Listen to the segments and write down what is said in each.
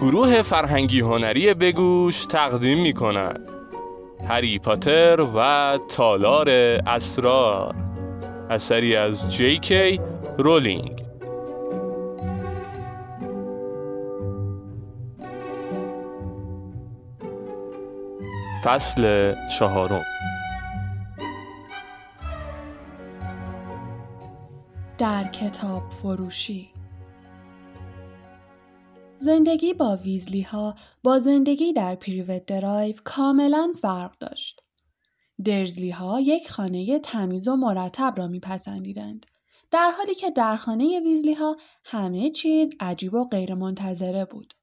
گروه فرهنگی هنری بگوش تقدیم می کند هری پاتر و تالار اسرار. اثری از جی کی رولینگ. فصل چهارم در کتاب فروشی زندگی با ویزلی ها با زندگی در پریوت درایو کاملا فرق داشت. دورسلی ها یک خانه تمیز و مرتب را میپسندیدند. در حالی که در خانه ویزلی ها همه چیز عجیب و غیرمنتظره بود.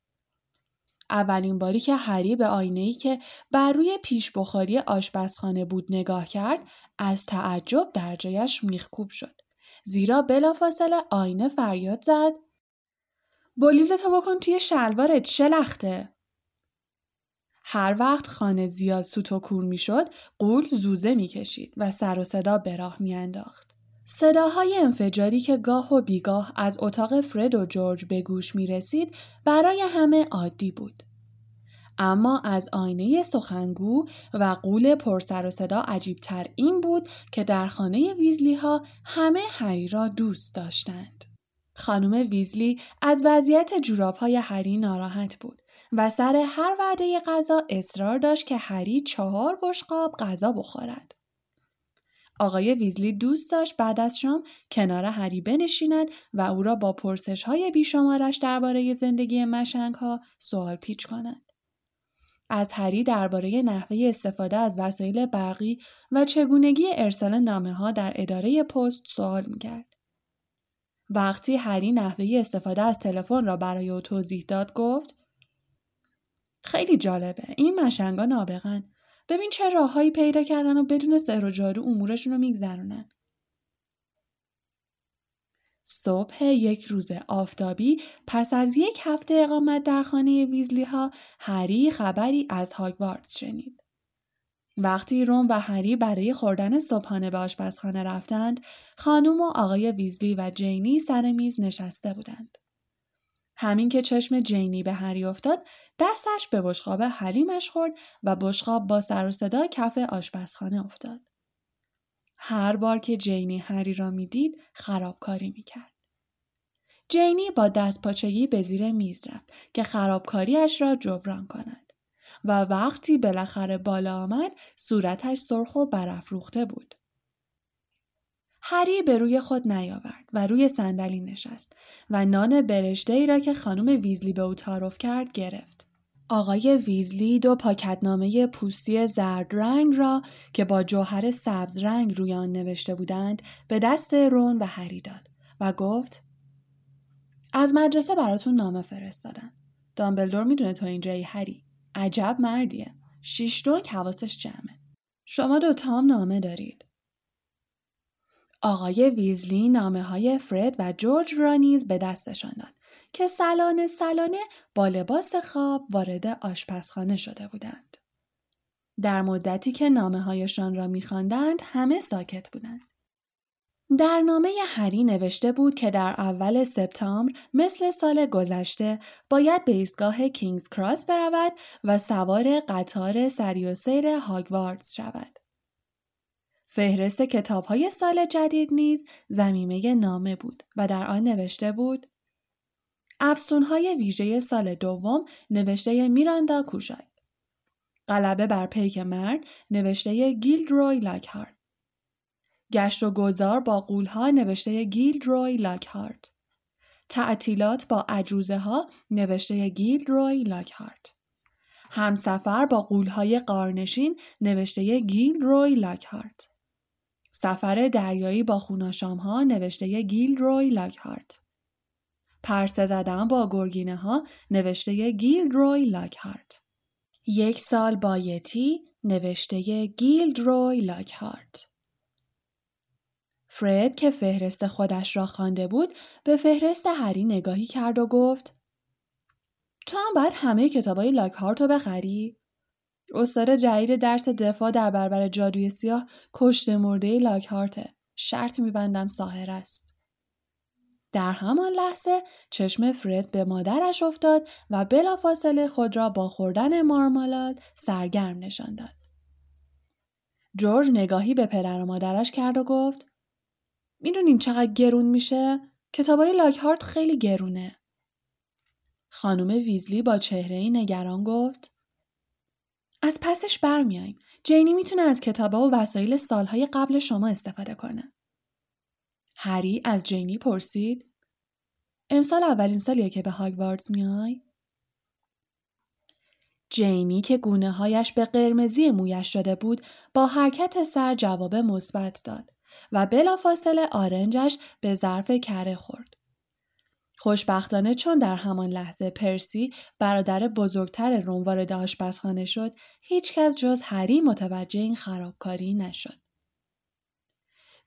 اولین باری که هری به آینه که بر روی پیش بخاری آشپزخانه بود نگاه کرد از تعجب در جایش میخکوب شد. زیرا بلافاصله آینه فریاد زد بلیزتو بکن توی شلوارت شلخته. هر وقت خانه زیاد سوت و کور می‌شد قول زوزه می‌کشید و سر و صدا به راه میانداخت. صداهای انفجاری که گاه و بیگاه از اتاق فرد و جورج به گوش می رسید برای همه عادی بود. اما از آینه سخنگو و قول پرسر و صدا عجیبتر این بود که در خانه ویزلی ها همه هری را دوست داشتند. خانم ویزلی از وضعیت جوراب های هری ناراحت بود و سر هر وعده غذا اصرار داشت که هری چهار بشقاب غذا بخورد. آقای ویزلی دوست داشت بعد از شام کنار هری بنشیند و او را با پرسش های بیشمارش درباره زندگی مشنگ ها سوال پیچ کند. از هری درباره نحوه استفاده از وسایل برقی و چگونگی ارسال نامه ها در اداره پست سوال می‌کرد. وقتی هری نحوه استفاده از تلفن را برای او توضیح داد گفت خیلی جالبه این مشنگا نابغن ببین چه راههایی پیدا کردن و بدون سحر و جادو امورشون رو میگذرونن صبح یک روز آفتابی پس از یک هفته اقامت در خانه ویزلی ها هری خبری از هاگوارتس شنید. وقتی روم و هری برای خوردن صبحانه به آشپزخانه رفتند، خانم و آقای ویزلی و جینی سر میز نشسته بودند. همین که چشم جینی به هری افتاد، دستش به بشقاب حلیمش خورد و بشقاب با سر و صدا کف آشپزخانه افتاد. هر بار که جینی هری را می‌دید خرابکاری می‌کرد. جینی با دست پاچگی به زیر میز رفت که خرابکاریش را جبران کند. و وقتی بالاخره بالا آمد صورتش سرخ و برافروخته بود. هری به روی خود نیاورد و روی صندلی نشست و نان برشته ای را که خانم ویزلی به او تعارف کرد گرفت. آقای ویزلی دو پاکتنامه پوستی زرد رنگ را که با جوهر سبز رنگ روی آن نوشته بودند به دست رون و هری داد و گفت از مدرسه براتون نامه فرستادن. دامبلدور می‌دونه تو اینجایی هری. عجب مردیه. شیش دو حواسش جمعه. شما دوتا هم نامه دارید. آقای ویزلی نامه های فرد و جورج را نیز به دستشان داد که سلانه سلانه با لباس خواب وارد آشپزخانه شده بودند. در مدتی که نامه هایشان را میخواندند همه ساکت بودند. در نامه هری نوشته بود که در اول سپتامبر مثل سال گذشته باید به ایستگاه کینگز کراس برود و سوار قطار سریع‌السیر شود. فهرست کتاب های سال جدید نیز ضمیمه نامه بود و در آن نوشته بود های ویژه سال دوم نوشته میراندا گوشاک غلبه بر پیکسی‌ها نوشته گیلد روی لاکهارت گشت و گذار با قولها نوشته گیلد روی لاکهارت. تعطیلات با عجوزه ها نوشته گیلد روی لاکهارت. همسفر با قولهای غارنشین نوشته گیلد روی لاکهارت. سفر دریایی با خون‌آشام ها نوشته گیلد روی لاکهارت. پرسه زدن با گرگینه ها نوشته گیلد روی لاکهارت. یک سال با یتی نوشته گیلد روی لاکهارت. فرد که فهرست خودش را خوانده بود به فهرست هری نگاهی کرد و گفت تو هم باید همه کتابای لاکهارت رو بخری؟ استاد جدید درس دفاع در برابر جادوی سیاه کشت مرده لاکهارته. شرط میبندم ساهر است. در همان لحظه چشم فرد به مادرش افتاد و بلافاصله خود را با خوردن مارمالاد سرگرم نشان داد. جورج نگاهی به پدر و مادرش کرد و گفت می‌دونین چقدر گرون میشه؟ کتابای لاکهارت خیلی گرونه. خانم ویزلی با چهره نگران گفت از پسش برمیاییم. جینی می‌تونه از کتابا و وسایل سالهای قبل شما استفاده کنه. هری از جینی پرسید امسال اولین سالیه که به هاگواردز میای؟ جینی که گونه هایش به قرمزی مویش شده بود با حرکت سر جواب مثبت داد و بلافاصله آرنجش به ظرف کره خورد. خوشبختانه چون در همان لحظه پرسی برادر بزرگتر روم وارد آشپزخانه شد هیچکس جز هری متوجه این خرابکاری نشد.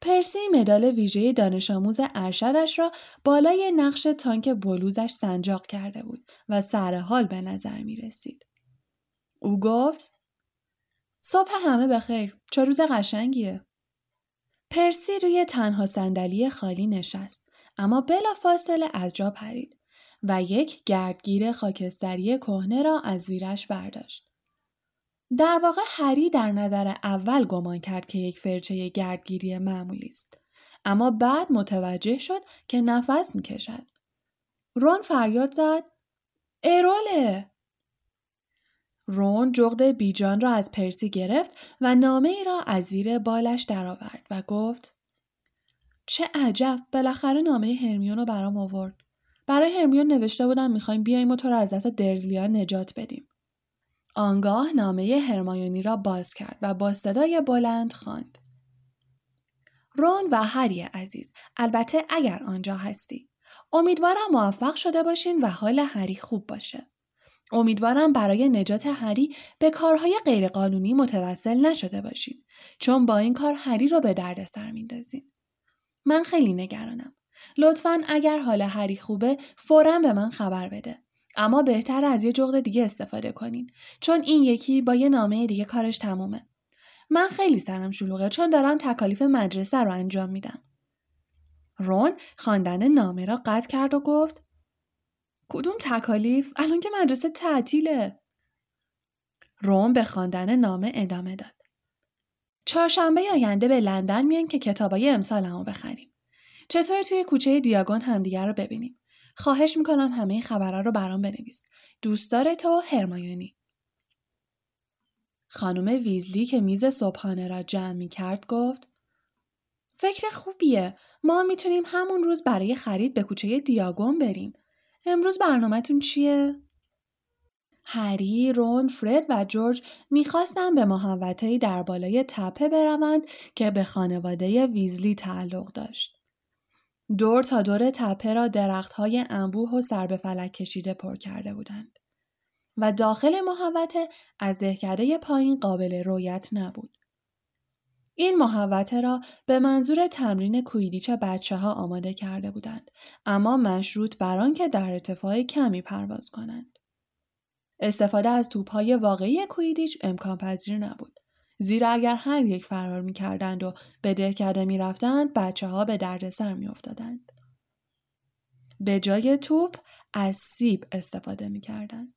پرسی مدال ویژه دانش آموز ارشدش را بالای نقش تانک بلوزش سنجاق کرده بود و سر حال به نظر می رسید. او گفت صبح همه بخیر چه روز قشنگیه. پرسی روی تنها صندلی خالی نشست. اما بلافاصله از جا پرید و یک گردگیر خاکستری کهنه را از زیرش برداشت. در واقع هری در نظر اول گمان کرد که یک فرچه گردگیری معمولی است. اما بعد متوجه شد که نفس می‌کشد. رون فریاد زد اروله رون جغد بیجان را از پرسی گرفت و نامه ای را از زیر بالش درآورد و گفت چه عجب. بالاخره نامه هرمیون رو برام آورد. برای هرمیون نوشته بودم می‌خوایم بیایم و تو رو از دست درزلیا نجات بدیم. آنگاه نامه هرمایونی را باز کرد و با صدای بلند خواند. رون و هری عزیز البته اگر آنجا هستی. امیدوارم موفق شده باشین و حال هری خوب باشه. امیدوارم برای نجات هری به کارهای غیرقانونی متوسل نشده باشین چون با این کار هری رو به دردسر میندازین. من خیلی نگرانم. لطفا اگر حال هری خوبه فورا به من خبر بده. اما بهتر از یه جغد دیگه استفاده کنین چون این یکی با یه نامه دیگه کارش تمومه. من خیلی سرم شلوغه چون دارم تکالیف مدرسه رو انجام میدم. رون خواندن نامه را قطع کرد و گفت کدوم تکالیف؟ الان که مدرسه تعطیله. رون به خواندن نامه ادامه داد. چهارشنبه آینده به لندن میان که کتابای امسالمو بخریم. چطور توی کوچه دیاگون همدیگر رو ببینیم. خواهش می‌کنم همه خبرها رو برام بنویس. دوستدار تو هرمایونی. خانم ویزلی که میز صبحانه را جمع می کرد گفت فکر خوبیه. ما می‌تونیم همون روز برای خرید به کوچه دیاگون بریم. امروز برنامهتون چیه؟ هری، رون، فرد و جورج می‌خواستن به محوطه‌ای در بالای تپه بروند که به خانواده ویزلی تعلق داشت. دور تا دور تپه را درختهای انبوه و سر به فلک کشیده پر کرده بودند. و داخل محوطه از دهکده پایین قابل رویت نبود. این محوطه را به منظور تمرین کویدیچ بچه ها آماده کرده بودند اما مشروط بر آنکه در ارتفاع کمی پرواز کنند. استفاده از توپهای واقعی کویدیچ امکان پذیر نبود. زیرا اگر هر یک فرار می کردند و به دهکده می رفتند بچه ها به دردسر می افتادند. به جای توپ از سیب استفاده می کردند.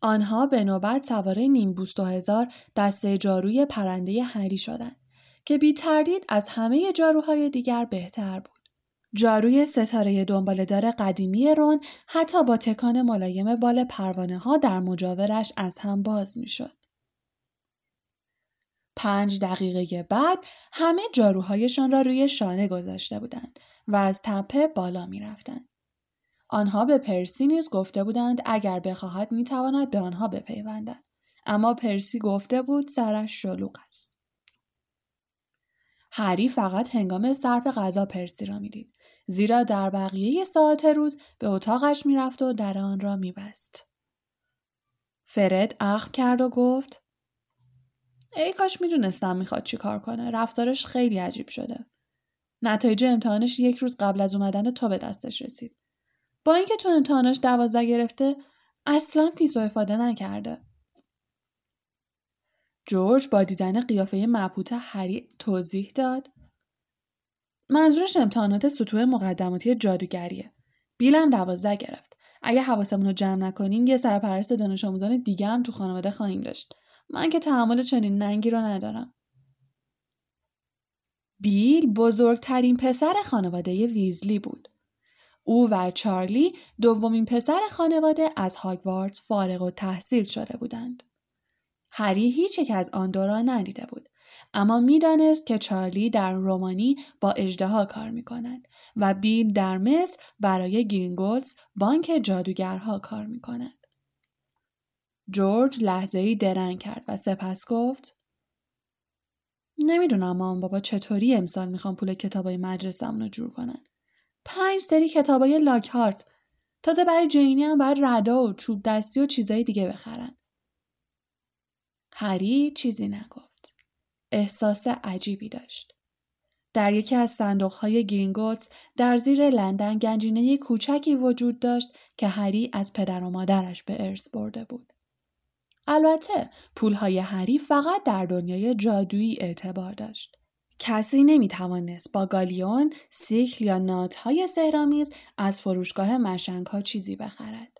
آنها به نوبت سواره نیمبوست و هزار دسته جاروی پرنده هری شدند که بی تردید از همه جاروهای دیگر بهتر بود. جاروی ستاره دنبالدار قدیمی رون حتی با تکان ملایم بال پروانه ها در مجاورش از هم باز می شد. پنج دقیقه بعد همه جاروهایشان را روی شانه گذاشته بودند و از تپه بالا می رفتند. آنها به پرسی نیز گفته بودند اگر بخواهد می تواند به آنها بپیوندد. اما پرسی گفته بود سرش شلوغ است. هری فقط هنگام صرف غذا پرسی را می‌دید زیرا در بقیه ساعت روز به اتاقش می‌رفت و در آن را میبست. فرد اخم کرد و گفت ای کاش می‌دونستم می‌خواد چی کار کنه. رفتارش خیلی عجیب شده. نتایج امتحانش یک روز قبل از اومدن تو به دستش رسید. با اینکه تو امتحانش دوازده گرفته اصلا فیس و افاده نکرده. جورج با دیدن قیافه مبهوت هری توضیح داد منظورش امتحانات سطوح مقدماتی جادوگریه. بیلم دوازده گرفت. اگه حواسمون رو جمع نکنیم یه سرپرست دانش آموزان دیگه هم تو خانواده خواهیم داشت. من که تحمل چنین ننگی رو ندارم. بیل بزرگترین پسر خانواده ویزلی بود. او و چارلی دومین پسر خانواده از هاگوارتس فارغ و تحصیل شده بودند. هری هیچ از آن دو را ندیده بود. اما می‌دانست که چارلی در رومانی با اجدها کار می کند و بیل در مصر برای گرینگولز بانک جادوگرها کار می کند. جورج لحظه ای درنگ کرد و سپس گفت نمی‌دونم مام بابا چطوری امسال می‌خوام پول کتابای مدرسه رو جور کنن. پنج سری کتابای لاکهارت تازه برای جینی هم باید ردا و چوب دستی و چیزای دیگه بخرن. هری چیزی نگفت. احساس عجیبی داشت. در یکی از صندوقهای گرینگوتس در زیر لندن گنجینه کوچکی وجود داشت که هری از پدر و مادرش به ارث برده بود. البته پولهای هری فقط در دنیای جادویی اعتبار داشت. کسی نمی توانست با گالیون، سیکل یا ناتهای سهرامیز از فروشگاه مشنگ ها چیزی بخرد.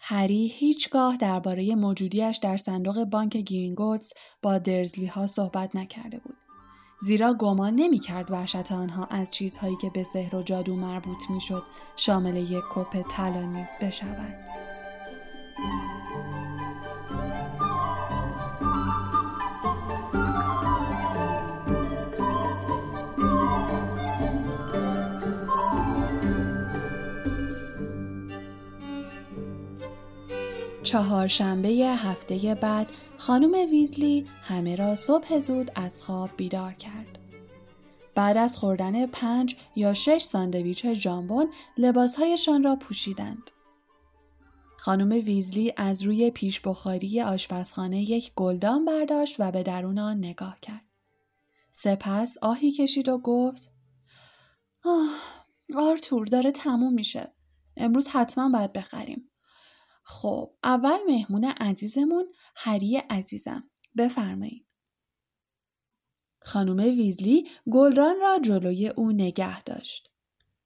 هری هیچگاه درباره موجودیش در صندوق بانک گرینگوتس با درزلی ها صحبت نکرده بود. زیرا گمان نمی کرد وحشت آنها از چیزهایی که به سحر و جادو مربوط می شد شامل یک کپ طلا نیز بشود. چهارشنبه هفته بعد خانم ویزلی همه را صبح زود از خواب بیدار کرد. بعد از خوردن پنج یا شش ساندویچ ژامبون لباسهایشان را پوشیدند. خانم ویزلی از روی پیش بخاری آشپزخانه یک گلدان برداشت و به درون آن نگاه کرد. سپس آهی کشید و گفت آه آرتور داره تموم میشه. امروز حتما باید بخریم. خب اول مهمون عزیزمون هری عزیزم. بفرمایید. خانم ویزلی گلران را جلوی او نگه داشت.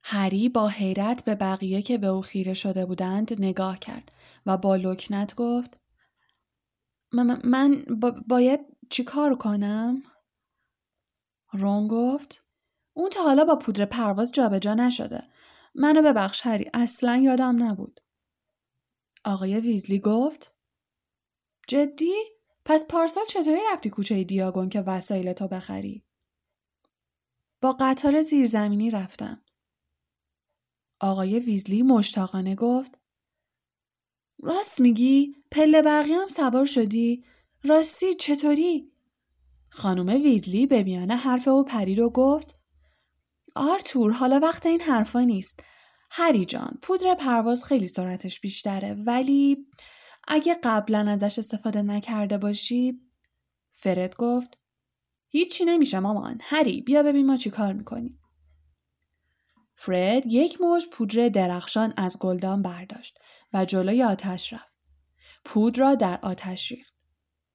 هری با حیرت به بقیه که به او خیره شده بودند نگاه کرد و با لکنت گفت من باید چی کار کنم؟ رون گفت اون تا حالا با پودر پرواز جابجا نشده. منو ببخش هری اصلا یادم نبود. آقای ویزلی گفت جدی؟ پس پارسال چطوری رفتی کوچه دیاگون که وسایل تو بخری؟ با قطار زیرزمینی رفتم. آقای ویزلی مشتاقانه گفت راست میگی؟ پله برقی هم سوار شدی؟ راستی چطوری؟ خانم ویزلی به میانه حرف او پرید و گفت آرتور حالا وقت این حرفا نیست. هری جان پودر پرواز خیلی سرعتش بیشتره ولی اگه قبلا ازش استفاده نکرده باشی فرد گفت هیچی نمیشه مامان. هری بیا ببین ما چی کار می‌کنیم. فرد یک موش پودر درخشان از گلدان برداشت و جلوی آتش رفت. پودر را در آتش ریخت.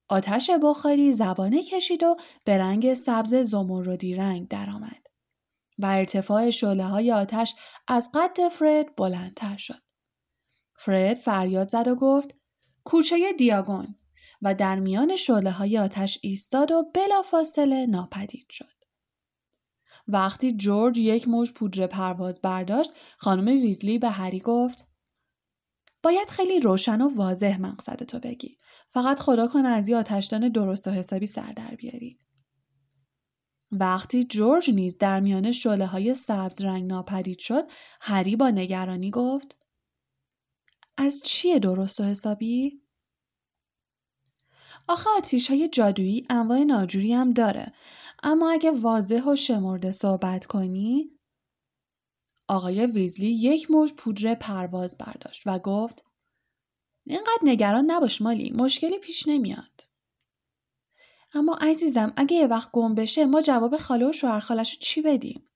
آتش بخاری زبانه کشید و به رنگ سبز زمردی رنگ درآمد. و ارتفاع شعله های آتش از قد فرد بلندتر شد. فرد فریاد زد و گفت کوچه دیاگون و در میان شعله های آتش ایستاد و بلافاصله ناپدید شد. وقتی جورج یک موج پودر پرواز برداشت خانم ویزلی به هری گفت باید خیلی روشن و واضح مقصد بگی. فقط خدا کنه از یه آتشدان درست و حسابی سر در بیاری. وقتی جورج نیز در میان شله های سبز رنگ ناپدید شد هری با نگرانی گفت از چیه درست و حسابی؟ آخه آتیش های جادویی انواع ناجوری هم داره. اما اگه واضح و شمرده صحبت کنی؟ آقای ویزلی یک موج پودر پرواز برداشت و گفت اینقدر نگران نباش مالی مشکلی پیش نمیاد. اما عزیزم اگه یه وقت گم بشه ما جواب خاله و شوهر خالش چی بدیم؟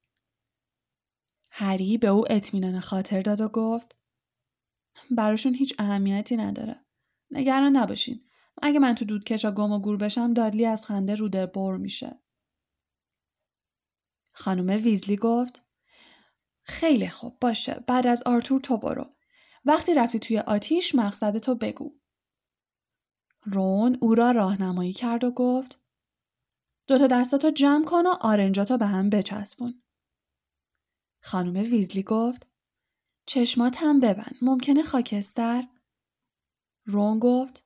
هری به او اطمینان خاطر داد و گفت براشون هیچ اهمیتی نداره. نگران نباشین. اگه من تو دودکشا گم و گور بشم دادلی از خنده رو بر میشه. خانم ویزلی گفت خیلی خوب باشه بعد از آرتور تو برو. وقتی رفتی توی آتیش مقصدتو بگو. رون او را راهنمایی کرد و گفت دوتا دستاتو جمع کن و آرنجاتو به هم بچسبون. خانم ویزلی گفت چشمات هم ببند. ممکنه خاکستر؟ رون گفت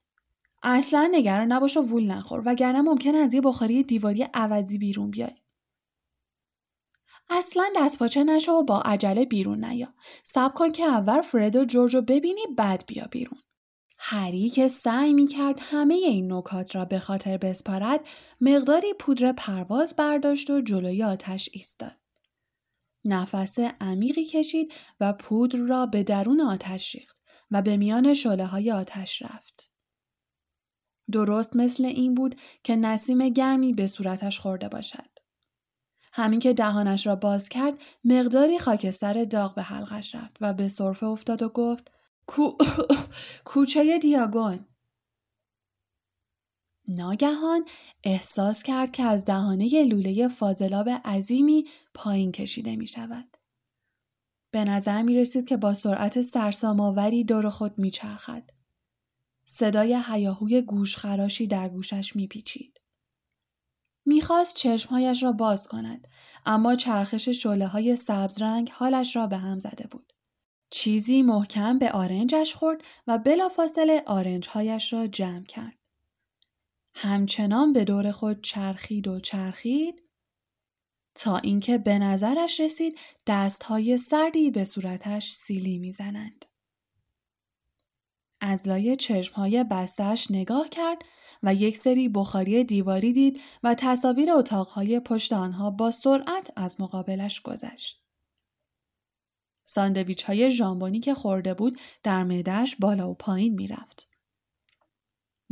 اصلا نگران نباش و وول نخور وگرنه ممکنه از یه بخاری دیواری عوضی بیرون بیای. اصلا دستپاچه نشو و با عجله بیرون نیا. سب کن که اول فرد و جورج رو ببینی بعد بیا بیرون. هری که سعی می کرد همه این نکات را به خاطر بسپارد مقداری پودر پرواز برداشت و جلوی آتش ایستاد. نفس عمیقی کشید و پودر را به درون آتش ریخت و به میان شله های آتش رفت. درست مثل این بود که نسیم گرمی به صورتش خورده باشد. همین که دهانش را باز کرد مقداری خاکستر داغ به حلقش رفت و به صرفه افتاد و گفت. کوچه دیاگون ناگهان احساس کرد که از دهانه لوله فاضلاب عظیمی پایین کشیده می شود. به نظر می رسید که با سرعت سرساماوری دور خود می چرخد. صدای هیاهوی گوشخراشی در گوشش می پیچید. می‌خواست چشمهایش را باز کند اما چرخش شله های سبز رنگ حالش را به هم زده بود. چیزی محکم به آرنجش خورد و بلافاصله آرنجهایش را جمع کرد. همچنان به دور خود چرخید و چرخید تا اینکه به نظرش رسید دستهای سردی به صورتش سیلی می‌زنند. از لای چشمهای بستش نگاه کرد و یک سری بخاری دیواری دید و تصاویر اتاقهای پشت آنها با سرعت از مقابلش گذشت. ساندویچ های ژامبونی که خورده بود در معدهش بالا و پایین می‌رفت.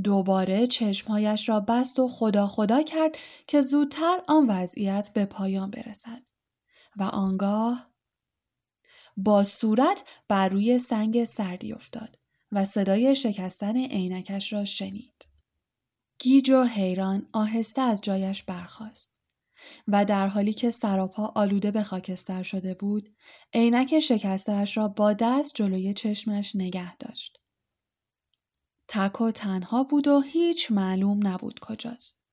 دوباره چشمهایش را بست و خدا خدا کرد که زودتر آن وضعیت به پایان برسد. و آنگاه با صورت بر روی سنگ سردی افتاد و صدای شکستن عینکش را شنید. گیج و حیران آهسته از جایش برخاست. و در حالی که سراپا آلوده به خاکستر شده بود عینک شکستهاش را با دست جلوی چشمش نگه داشت تک و تنها بود و هیچ معلوم نبود کجاست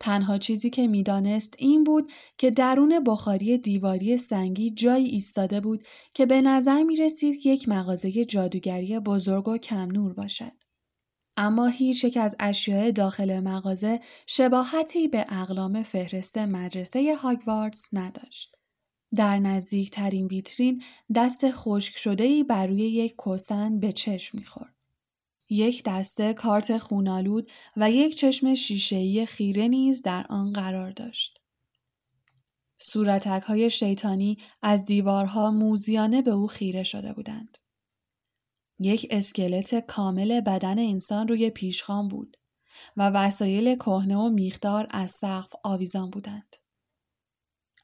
تنها چیزی که می‌دانست این بود که درون بخاری دیواری سنگی جایی ایستاده بود که به نظر می رسید یک مغازه جادوگری بزرگ و کم نور باشد. اما هیچ یک از اشیاء داخل مغازه شباهتی به اقلام فهرست مدرسه هاگواردز نداشت. در نزدیکترین ویترین دست خشک شده بر روی یک کوسن به چشم می‌خورد. یک دسته کارت خونالود و یک چشم شیشه‌ای خیره نیز در آن قرار داشت. صورتک های شیطانی از دیوارها موزیانه به او خیره شده بودند. یک اسکلت کامل بدن انسان روی پیشخان بود و وسایل کهنه و میخدار از سقف آویزان بودند.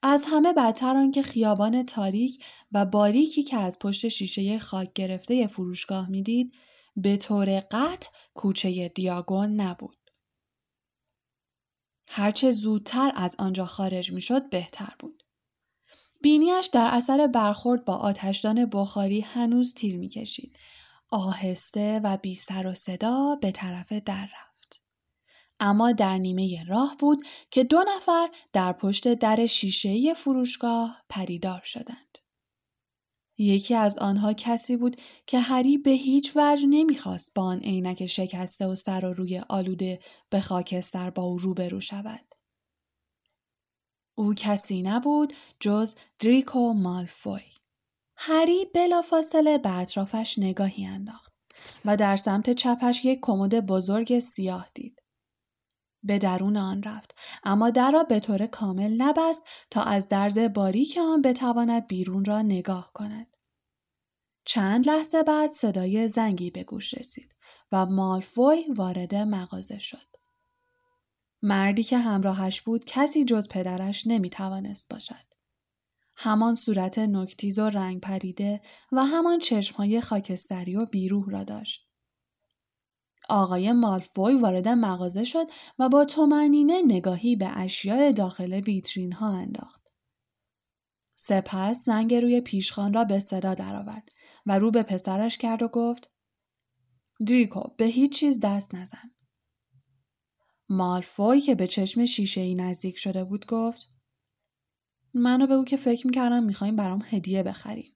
از همه بدتر آنکه خیابان تاریک و باریکی که از پشت شیشه خاک گرفته فروشگاه می‌دید به طور قطع کوچه دیاگون نبود. هرچه زودتر از آنجا خارج می‌شد بهتر بود. بینیش در اثر برخورد با آتشدان بخاری هنوز تیر می‌کشید آهسته و بی سر و صدا به طرف در رفت. اما در نیمه راه بود که دو نفر در پشت در شیشه فروشگاه پریدار شدند. یکی از آنها کسی بود که هری به هیچ وجه نمی‌خواست با آن عینک شکسته و سر و روی آلوده به خاکستر با او روبرو شود. او کسی نبود جز دریکو مالفوی. هری بلافاصله به اطرافش نگاهی انداخت و در سمت چپش یک کمد بزرگ سیاه دید. به درون آن رفت اما در را به طور کامل نبست تا از درز باریک آن بتواند بیرون را نگاه کند. چند لحظه بعد صدای زنگی به گوش رسید و مالفوی وارد مغازه شد. مردی که همراهش بود کسی جز پدرش نمی توانست باشد. همان صورت نکتیز و رنگ پریده و همان چشمهای خاکستری و بیروح را داشت. آقای مالفوی وارد مغازه شد و با تومنینه نگاهی به اشیاء داخل ویترین ها انداخت. سپس زنگ روی پیشخان را به صدا درآورد و رو به پسرش کرد و گفت دریکو به هیچ چیز دست نزن. مالفوی که به چشم شیشه ای نزدیک شده بود گفت منو بگو که فکر می‌کردم می‌خوایم برام هدیه بخرین.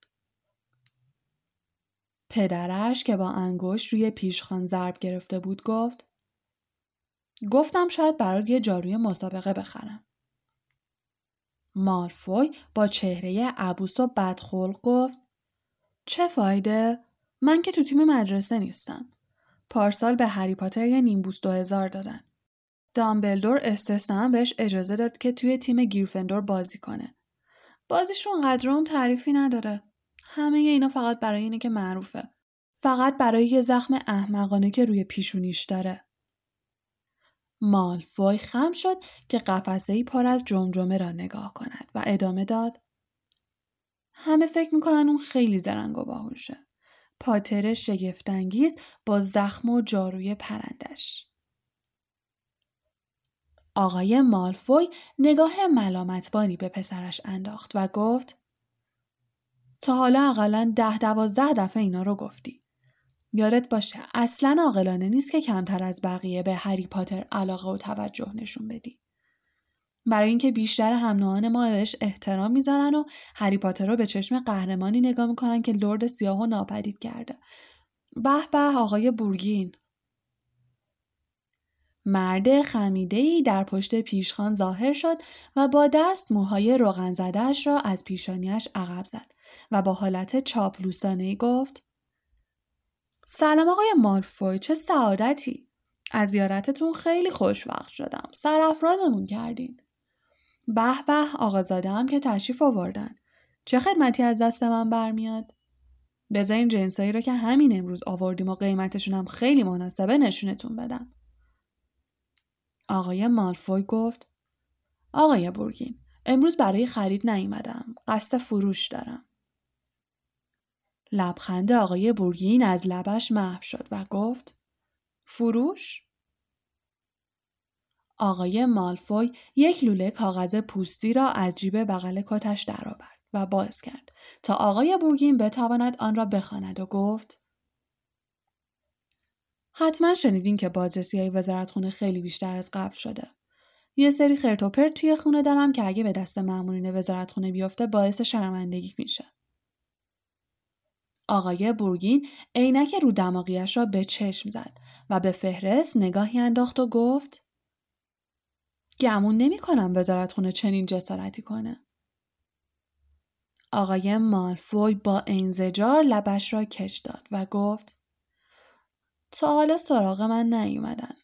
پدرش که با انگشت روی پیشخان ضرب گرفته بود گفت گفتم شاید برات یه جاروی مسابقه بخرم. مالفوی با چهره عبوس و بدخلق گفت چه فایده؟ من که تو تیم مدرسه نیستم. پارسال به هری پاتر یه نیمبوس دو هزار دادن. دامبلدور استثنا بهش اجازه داد که توی تیم گیرفندور بازی کنه. بازیشون قدرام تعریفی نداره. همه اینا فقط برای اینه که معروفه. فقط برای یه زخم احمقانه که روی پیشونیش داره. مالفوی خم شد که قفسه ای پر از جمجمه را نگاه کند و ادامه داد. همه فکر می‌کنن اون خیلی زرنگ و باهوشه. پاتر شگفتانگیز با زخم و جاروی پرندش. آقای مالفوی نگاه ملامتبانی به پسرش انداخت و گفت تا حالا اقلا ده دوازده دفعه اینا رو گفتی. یادت باشه اصلا عاقلانه نیست که کمتر از بقیه به هری پاتر علاقه و توجه نشون بدی. برای اینکه بیشتر هم ما بهش احترام می‌ذارن و هری پاتر رو به چشم قهرمانی نگاه می‌کنن که لرد سیاه و ناپدید کرده. به به آقای بورگین مرد خمیده در پشت پیشخان ظاهر شد و با دست موهای روغن زدهش را از پیشانیش عقب زد و با حالت چاپلوسانه گفت سلام آقای مالفوی چه سعادتی! از زیارتتون خیلی خوشوقت شدم سرافرازمون کردین. به به آقازاده هم که تشریف آوردن. چه خدمتی از دست من برمیاد؟ بذارین جنسایی رو که همین امروز آوردیم و قیمتشون هم خیلی مناسبه نشونتون بدم. آقای مالفوی گفت آقای بورگین امروز برای خرید نیومدم. قصد فروش دارم. لبخند آقای بورگین از لبش محو شد و گفت فروش؟ آقای مالفوی یک لوله کاغذ پوستی را از جیب بغل کتش درآورد و باز کرد تا آقای بورگین بتواند آن را بخواند و گفت حتما شنیدین که بازرسی های وزارتخونه خیلی بیشتر از قبل شده. یه سری خرتوپرت توی خونه دارم که اگه به دست مامورین وزارتخونه بیفته باعث شرمندگی میشه. آقای بورگین عینک رو دماغیش را به چشم زد و به فهرست نگاهی انداخت و گفت گمون نمی کنم وزارتخونه چنین جسارتی کنه. آقای مالفوی با انزجار لبش را کش داد و گفت تا حالا سراغ من نیومدن.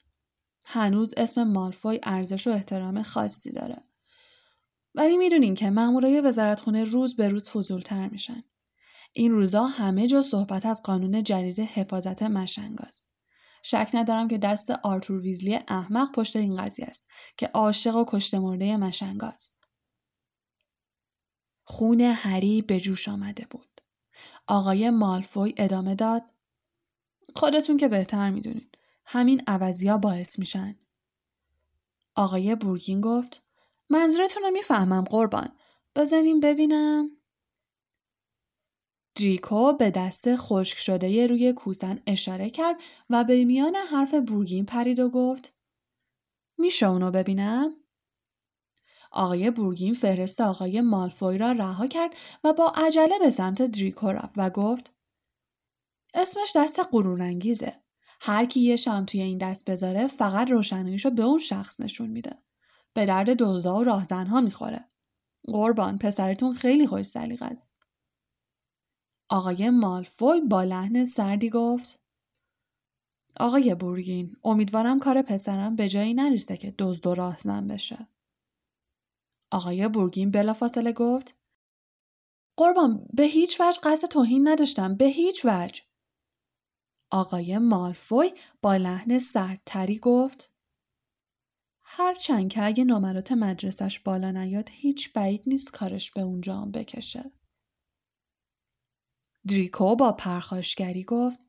هنوز اسم مالفوی ارزش و احترام خاصی داره. ولی می‌دونین که مامورای وزارتخونه روز به روز فضولتر میشن. این روزا همه جا صحبت از قانون جدید حفاظت مشنگاست. شک ندارم که دست آرتور ویزلی احمق پشت این قضیه است که عاشق و کشته مرده مشنگاست. خون هری به جوش آمده بود. آقای مالفوی ادامه داد خودتون که بهتر می‌دونین. همین عوضی ها باعث میشن. آقای بورگین گفت منظورتون رو می‌فهمم قربان. بذاریم ببینم. دریکو به دست خشک شده روی کوسن اشاره کرد و به میان حرف بورگین پرید و گفت میشه اونو ببینم؟ آقای بورگین فهرست آقای مالفوی را رها کرد و با عجله به سمت دریکو رفت و گفت اسمش دست غرورانگیزه. هر کی یه شم توی این دست بذاره فقط روشناییشو به اون شخص نشون میده. به درد دوزا و راهزنها می‌خوره. قربان پسرتون خیلی خوش سلیقه است. آقای مالفوی با لحن سردی گفت آقای بورگین امیدوارم کار پسرم به جایی نریسه که دزد و راهزن بشه. آقای بورگین بلافاصله گفت قربان به هیچ وجه قصد توهین نداشتم به هیچ وجه آقای مالفوی با لحن سردتری گفت هرچند که اگه نمرات مدرسش بالا نیاد هیچ بعید نیست کارش به اونجا هم بکشه. دریکو با پرخاشگری گفت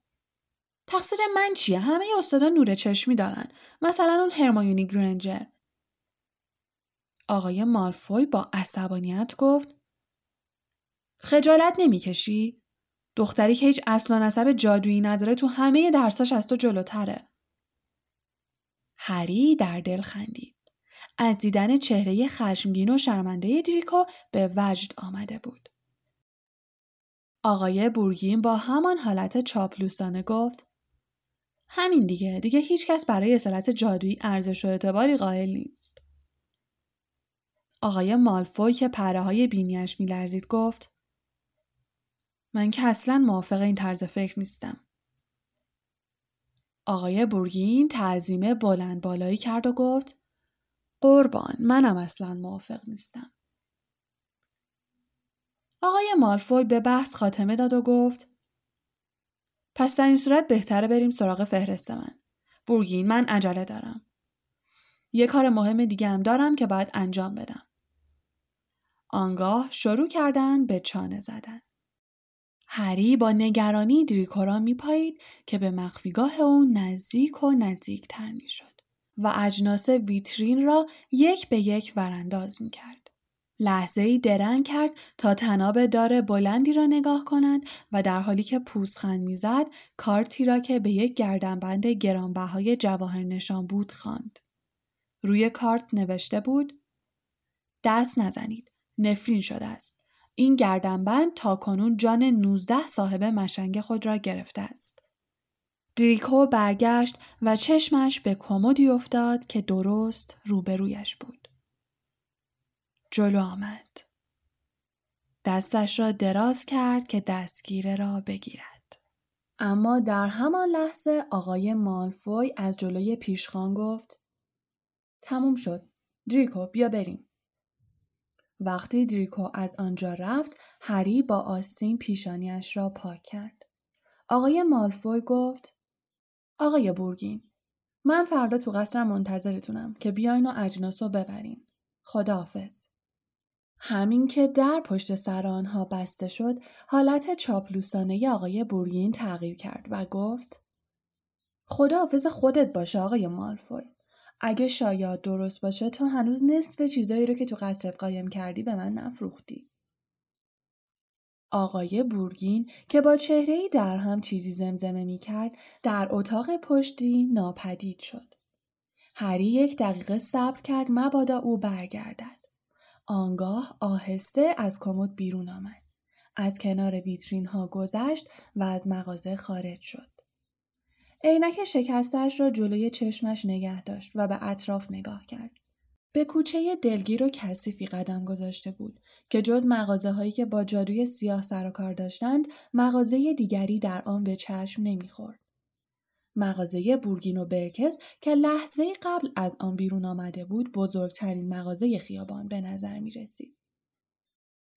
تقصیر من چیه؟ همه استادا نور چشمی دارن. مثلا اون هرمایونی گرنجر آقای مالفوی با عصبانیت گفت خجالت نمی‌کشی؟ دختری که هیچ اصل و نسب جادویی نداره تو همه درساش از تو جلوتره. هری در دل خندید. از دیدن چهره خشمگین و شرمنده دریکو به وجد آمده بود. آقای بورگین با همان حالت چاپلوسانه گفت همین دیگه دیگه هیچکس برای اصالت جادویی ارزش و اعتباری قائل نیست. آقای مالفوی که پره های بینیش میلرزید گفت من که اصلا موافق این طرز فکر نیستم. آقای بورگین تعظیم بلند بالایی کرد و گفت قربان منم اصلا موافق نیستم. آقای مالفوی به بحث خاتمه داد و گفت پس در این صورت بهتره بریم سراغ فهرست من. بورگین من عجله دارم. یه کار مهم دیگه هم دارم که باید انجام بدم. آنگاه شروع کردن به چانه زدن. هری با نگرانی دریکورا میپایید که به مخفیگاه او نزدیک و نزدیکتر می‌شد و اجناس ویترین را یک به یک ورانداز می‌کرد. لحظه ای درنگ کرد تا تناب دار بلندی را نگاه کند و در حالی که پوزخند می‌زد کارتی را که به یک گردنبند گرانبهای جواهر نشان بود خواند. روی کارت نوشته بود دست نزنید. نفرین شده است. این گردنبند تا کنون جان 19 صاحب مشنگ خود را گرفته است. دریکو برگشت و چشمش به کمدی افتاد که درست روبرویش بود. جلو آمد. دستش را دراز کرد که دستگیره را بگیرد. اما در همان لحظه آقای مالفوی از جلوی پیشخان گفت تموم شد. دریکو بیا بریم. وقتی دریکو از آنجا رفت هری با آستین پیشانیش را پاک کرد. آقای مالفوی گفت آقای بورگین من فردا تو قصرم منتظرتونم که بیاین و اجناس رو ببرین. خداحافظ. همین که در پشت سر آنها بسته شد حالت چاپلوسانه آقای بورگین تغییر کرد و گفت خدا حافظ خودت باشه آقای مالفوی اگه شاید درست باشه تو هنوز نصف چیزایی رو که تو قصرت قایم کردی به من نفروختی آقای بورگین که با چهره در هم چیزی زمزمه می کرد در اتاق پشتی ناپدید شد. هری یک دقیقه صبر کرد مبادا او برگردد. آنگاه آهسته از کمد بیرون آمد. از کنار ویترین ها گذشت و از مغازه خارج شد. عینک شکستش را جلوی چشمش نگه داشت و به اطراف نگاه کرد. به کوچه دلگیر و کثیفی قدم گذاشته بود که جز مغازه هایی که با جادوی سیاه سر و کار داشتند مغازه دیگری در آن به چشم نمی‌خورد. مغازه بورگین و برکس که لحظه قبل از آن بیرون آمده بود بزرگترین مغازه خیابان به نظر می رسید.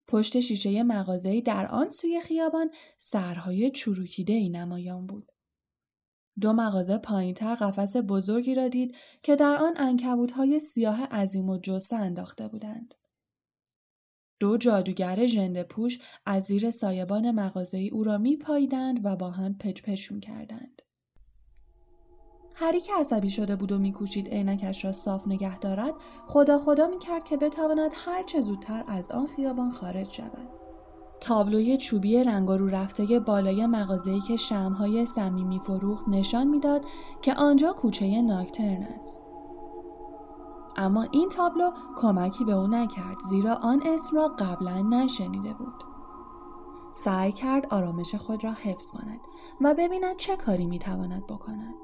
پشت شیشه مغازه در آن سوی خیابان سرهای چروکیده ای نمایان بود. دو مغازه پایینتر قفس بزرگی را دید که در آن انکبوتهای سیاه عظیم و جسه انداخته بودند. دو جادوگر ژنده پوش از زیر سایبان مغازه او را می پاییدند و با هم پچ پچون کردند. هری که عصبی شده بود و میکوشید عینکش را صاف نگه دارد خدا خدا می‌کرد که بتواند هر چه زودتر از آن خیابان خارج شود تابلوی چوبی رنگ رو رفته بالای مغازه‌ای که شمهای صمیمی فروخت نشان می‌داد که آنجا کوچه ناکترن است. اما این تابلو کمکی به او نکرد زیرا آن اسم را قبلا نشنیده بود. سعی کرد آرامش خود را حفظ کند و ببیند چه کاری می‌تواند بکند.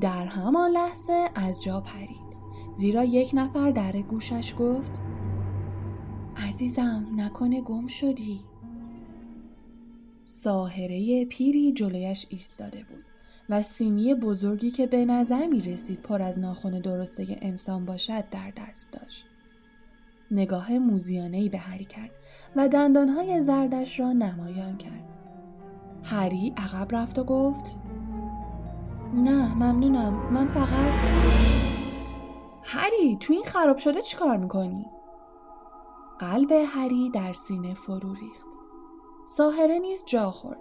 در همان لحظه از جا پرید زیرا یک نفر در گوشش گفت عزیزم نکنه گم شدی ساهره پیری جلویش ایستاده بود و سینی بزرگی که به نظر می رسید پر از ناخن درسته انسان باشد در دست داشت. نگاه موزیانهی به هری کرد و دندانهای زردش را نمایان کرد. هری عقب رفت و گفت نه ممنونم من فقط هری تو این خراب شده چی کار می‌کنی؟ قلب هری در سینه فرو ریخت. ساهره نیز جا خورد.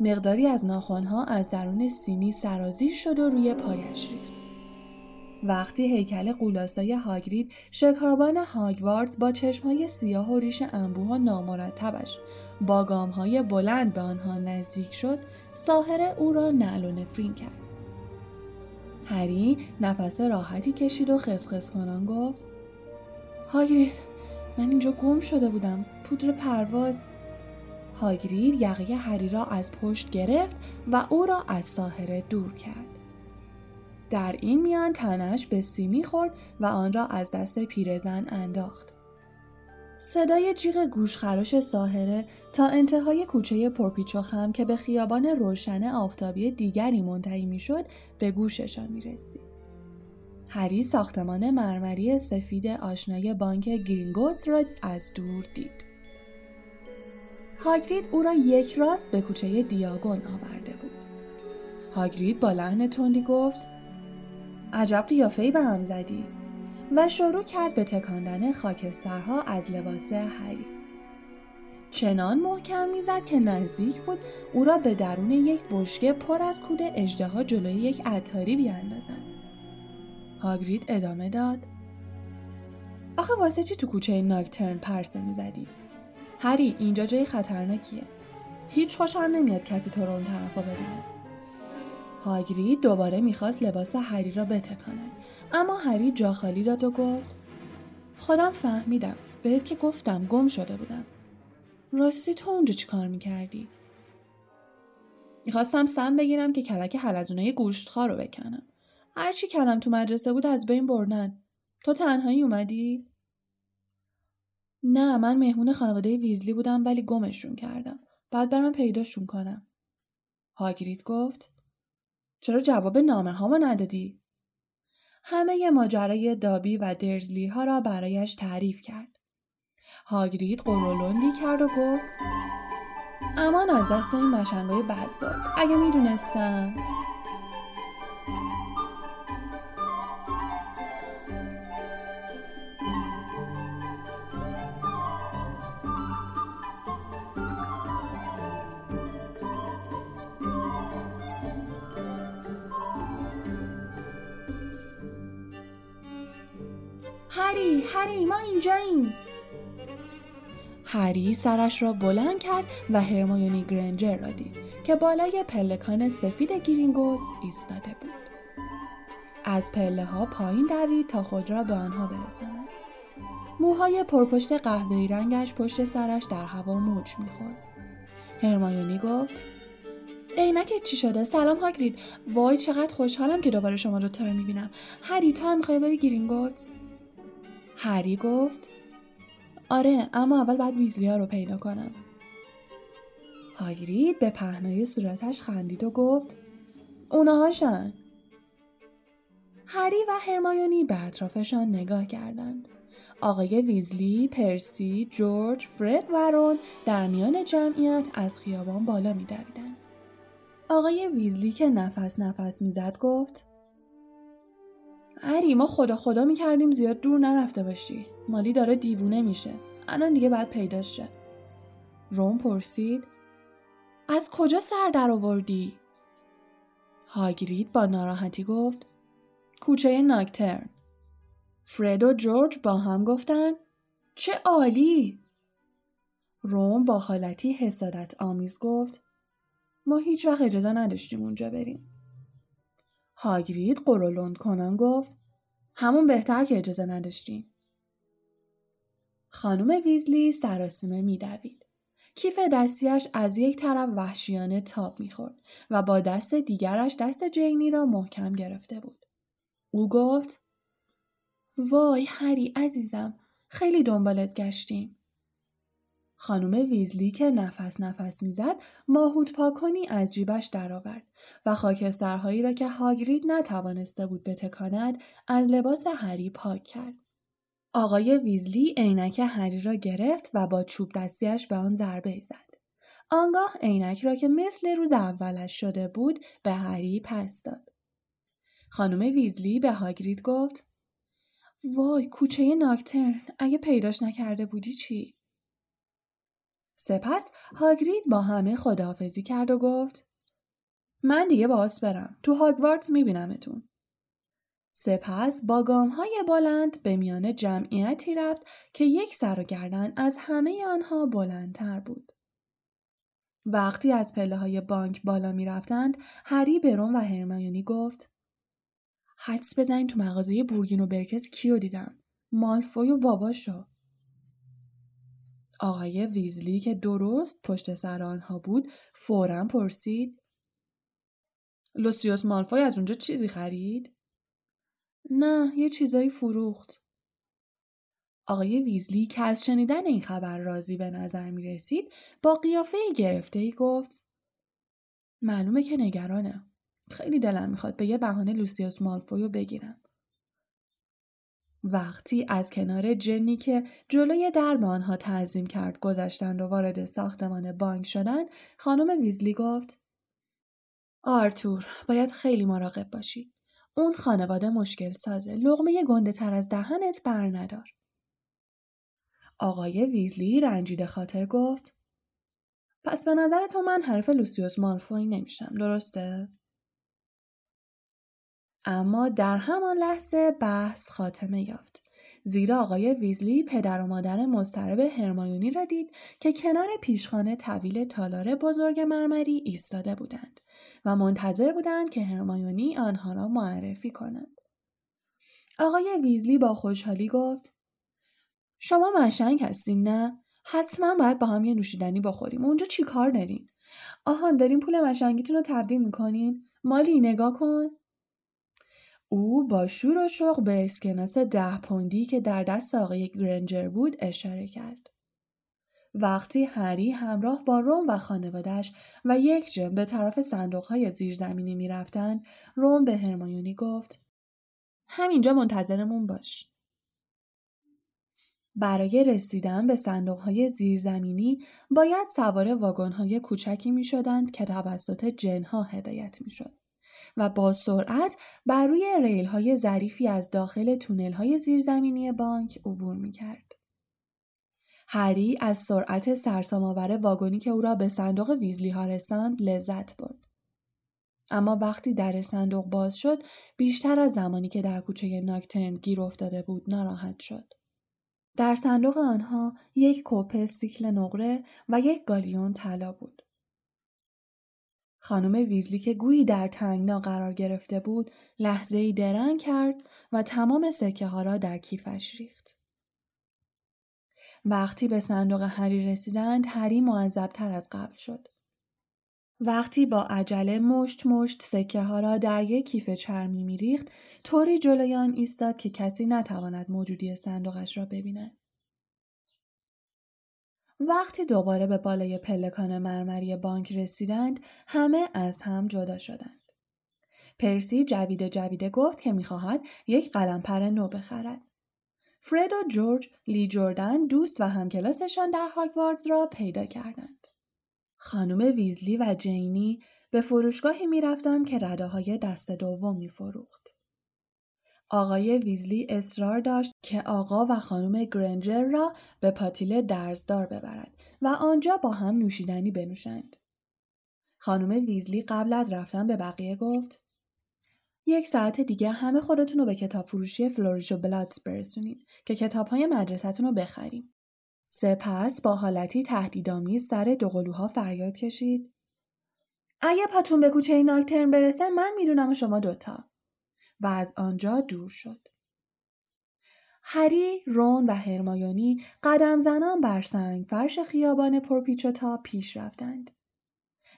مقداری از ناخونها از درون سینی سرازیر شد و روی پایش ریخت. وقتی هیکل قولاسای هاگرید شکاربان هاگوارد با چشمهای سیاه و ریش انبوه و نامرتبش با گامهای بلند به آنها نزدیک شد ساهر او را نعل و نفرین کرد. هری نفس راحتی کشید و خسخس کنان گفت هاگرید من اینجا گم شده بودم پودر پرواز هاگرید یقه هری را از پشت گرفت و او را از ساحره دور کرد در این میان تنش به سینی خورد و آن را از دست پیرزن انداخت. صدای جیغ گوشخراش ساهره تا انتهای کوچه پرپیچ و خم که به خیابان روشن آفتابی دیگری منتهی می‌شد به گوششان می رسید. هری ساختمان مرمری سفید آشنای بانک گرینگوتس را از دور دید. هاگرید او را یک راست به کوچه دیاگون آورده بود. هاگرید با لحن تندی گفت عجب قیافه به هم زدی و شروع کرد به تکاندن خاکسترها از لباس هری چنان محکم می‌زد که نزدیک بود او را به درون یک بشکه پر از کود اجدها جلوی یک عطاری بیاندازند هاگرید ادامه داد. آخه واسه چی تو کوچه ناکترن پرسه می‌زدی؟ هری اینجا جای خطرناکیه. هیچ خوشم نمیاد کسی تو رو اون طرفا ببینه. هاگرید دوباره می‌خواست لباس هری را بتکاند. اما هری جا خالی داد و گفت خودم فهمیدم. بهت که گفتم گم شده بودم. راستی تو اونجا چی کار می‌کردی؟ می‌خواستم سم بگیرم که کلک حلزونه گوشتخوار رو بکنم. هرچی کلم تو مدرسه بود از بین بردن تو تنهایی اومدی؟ نه من مهمون خانواده ویزلی بودم ولی گمشون کردم بعد برم پیداشون کنم هاگرید گفت چرا جواب نامه هامو ندادی؟ همه ماجرای دابی و درزلی ها را برایش تعریف کرد. هاگرید قرولندی کرد و گفت امان از دست این مشنگای بدزاد اگه می‌دونستم هری ما اینجاییم. هری سرش را بلند کرد و هرمایونی گرنجر را دید که بالای پلکان سفید گرینگوتس ایستاده بود. از پله ها پایین دوید تا خود را به آنها برساند. موهای پرپشت قهوه‌ای رنگش پشت سرش در هوا موج می‌خورد. هرمایونی گفت عینکت چی شده سلام هاگرید. وای چقدر خوشحالم که دوباره شما رو تر می‌بینم. هری تو هم می‌خوای بری گرینگوتس هری گفت آره اما اول باید ویزلیا رو پیدا کنم. هاگرید به پهنای صورتش خندید و گفت اونهاشن هری و هرمایونی به اطرافشان نگاه کردند. آقای ویزلی، پرسی، جورج، فرد و رون در میان جمعیت از خیابان بالا می دویدند. آقای ویزلی که نفس نفس می‌زد گفت هری ما خدا خدا می‌کردیم زیاد دور نرفته باشی. مالی داره دیوونه میشه. الان دیگه بعد پیداش شه. روم پرسید از کجا سر در آوردی؟ هاگرید با ناراحتی گفت کوچه ناکترن. فرد و جورج با هم گفتن چه عالی! روم با حالتی حسادت آمیز گفت ما هیچ وقت اجازه نداشتیم اونجا بریم. هاگرید قرولند کنان گفت همون بهتر که اجازه نداشتیم. خانم ویزلی سراسیمه میدوید. کیف دستیش از یک طرف وحشیانه تاب می‌خورد و با دست دیگرش دست جینی را محکم گرفته بود. او گفت وای هری عزیزم خیلی دنبالت گشتیم. خانم ویزلی که نفس نفس می‌زد ماهود پاکنی از جیبش درآورد و خاکسترهایی را که هاگرید نتوانسته بود بتکاند از لباس هری پاک کرد. آقای ویزلی عینک هری را گرفت و با چوب دستیش به آن ضربه زد. آنگاه عینک را که مثل روز اولش شده بود به هری پس داد. خانم ویزلی به هاگرید گفت وای کوچه ناکترن اگه پیداش نکرده بودی چی؟ سپس هاگرید با همه خداحافظی کرد و گفت من دیگه باز برم. تو هاگوارتس میبینمتون. سپس با گام های بلند به میان جمعیتی رفت که یک سر و گردن از همه آنها بلندتر بود. وقتی از پله های بانک بالا می رفتند، هری برون و هرمایونی گفت حدس بزنین تو مغازه بورگین و برکس کیو دیدم؟ مالفوی و باباشو. آقای ویزلی که درست پشت سر آنها بود فورا پرسید لوسیوس مالفوی از اونجا چیزی خرید؟ نه یه چیزایی فروخت. آقای ویزلی که از شنیدن این خبر راضی به نظر می رسید با قیافه گرفته ای گفت معلومه که نگرانه. خیلی دلم می‌خواد به یه بهانه لوسیوس مالفویو بگیرم. وقتی از کنار جنی که جلوی در به آنها تعظیم کرد گذشتند و وارد ساختمان بانک شدند خانم ویزلی گفت آرتور باید خیلی مراقب باشی. اون خانواده مشکل سازه. لغمه گنده تر از دهنت بر ندار. آقای ویزلی رنجیده خاطر گفت پس به نظر تو من حرف لوسیوس مالفوی نمیشم. درسته؟ اما در همان لحظه بحث خاتمه یافت. زیرا آقای ویزلی پدر و مادر مضطرب هرمایونی را دید که کنار پیشخانه طویل تالار بزرگ مرمری ایستاده بودند و منتظر بودند که هرمایونی آنها را معرفی کنند. آقای ویزلی با خوشحالی گفت شما مشنگ هستین نه؟ حتما باید با هم یه نوشیدنی بخوریم. اونجا چی کار دارین؟ آهان دارین پول مشنگیتون رو تبدیل می‌کنین؟ مالی نگاه کن. او با شور و شوق به اسکناس ده پوندی که در دست آقای گرنجر بود اشاره کرد. وقتی هری همراه با روم و خانوادش و یک جم به طرف صندوقهای زیرزمینی می‌رفتند روم به هرمایونی گفت همینجا منتظرمون باش. برای رسیدن به صندوقهای زیرزمینی باید سوار واگنهای کوچکی می شدند که توسط جنها هدایت می شد. و با سرعت بر روی ریل های ظریفی از داخل تونل های زیرزمینی بانک عبور می کرد. هری از سرعت سرسام‌آور واگنی که او را به صندوق ویزلی ها رساند لذت برد. اما وقتی در صندوق باز شد بیشتر از زمانی که در کوچه ناکترن گیر افتاده بود ناراحت شد. در صندوق آنها یک کوپه سیکل نقره و یک گالیون طلا بود. خانم ویزلی که گویی در تنگنا قرار گرفته بود لحظه ای درنگ کرد و تمام سکه ها را در کیفش ریخت. وقتی به صندوق هری رسیدند هری معذبتر از قبل شد. وقتی با عجله مشت مشت سکه ها را در یک کیف چرمی میریخت طوری جلوی آن ایستاد که کسی نتواند موجودی صندوقش را ببیند. وقتی دوباره به بالای پلکان مرمری بانک رسیدند همه از هم جدا شدند. پرسی جویده جویده گفت که می‌خواهد یک قلمپر نو بخرد. فرد و جورج لی جوردن دوست و همکلاسشان در هاگواردز را پیدا کردند. خانم ویزلی و جینی به فروشگاهی می‌رفتند که رده های دست دوم میفروخت. آقای ویزلی اصرار داشت که آقا و خانم گرنجر را به پاتیل درزدار ببرد و آنجا با هم نوشیدنی بنوشند. خانم ویزلی قبل از رفتن به بقیه گفت یک ساعت دیگه همه خودتون رو به کتاب فروشی فلوریش و بلاتس برسونید که کتاب های مدرسهتون رو بخریم. سپس با حالتی تهدیدآمیز سر دوقلوها فریاد کشید. اگه پاتون به کوچه ناکترن برسه من می‌دونم شما دوتا. و از آنجا دور شد. هری، رون و هرمایونی قدم زنان بر سنگ فرش خیابان پرپیچ پیش رفتند.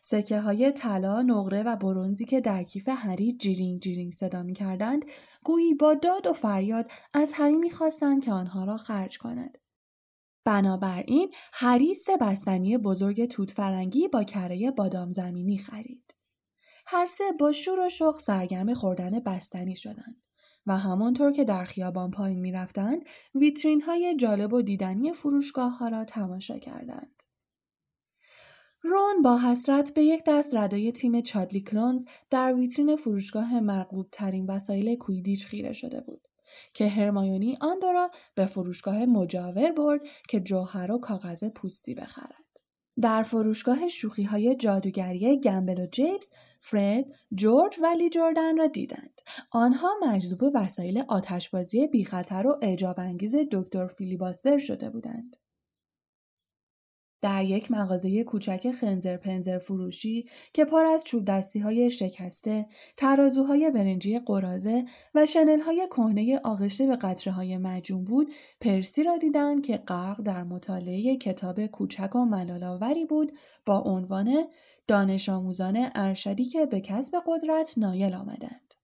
سکه های طلا، نقره و برونزی که در کیف هری جیرینگ جیرینگ صدا می کردند، گویی با داد و فریاد از هری می‌خواستند که آنها را خرج کند. بنابراین هری سه بستنی بزرگ توت فرنگی با کره بادام زمینی خرید. هر سه با شور و شوق سرگرم خوردن بستنی شدند و همانطور که در خیابان پایین می‌رفتند ویترین های جالب و دیدنی فروشگاه ها را تماشا کردند. رون با حسرت به یک دست ردای تیم چادلی کلونز در ویترین فروشگاه مرغوب ترین وسایل کویدیچ خیره شده بود که هرمایونی آن را به فروشگاه مجاور برد که جوهر و کاغذ پوستی بخرد. در فروشگاه شوخی های جادوگری گمبل و جیبز، فرد، جورج و لی جوردن را دیدند. آنها مجذوب وسایل آتشبازی بیخطر و انگیز دکتر فیلیباستر شده بودند. در یک مغازه کوچک خنزر پنزر فروشی که پر از چوب دستی های شکسته، ترازوهای برنجی قرازه و شنل های کهنه آغشته به قطره های مجون بود، پرسی را دیدند که غرق در مطالعه کتاب کوچک و ملالاوری بود با عنوان دانش آموزان ارشدی که به کسب قدرت نایل آمدند.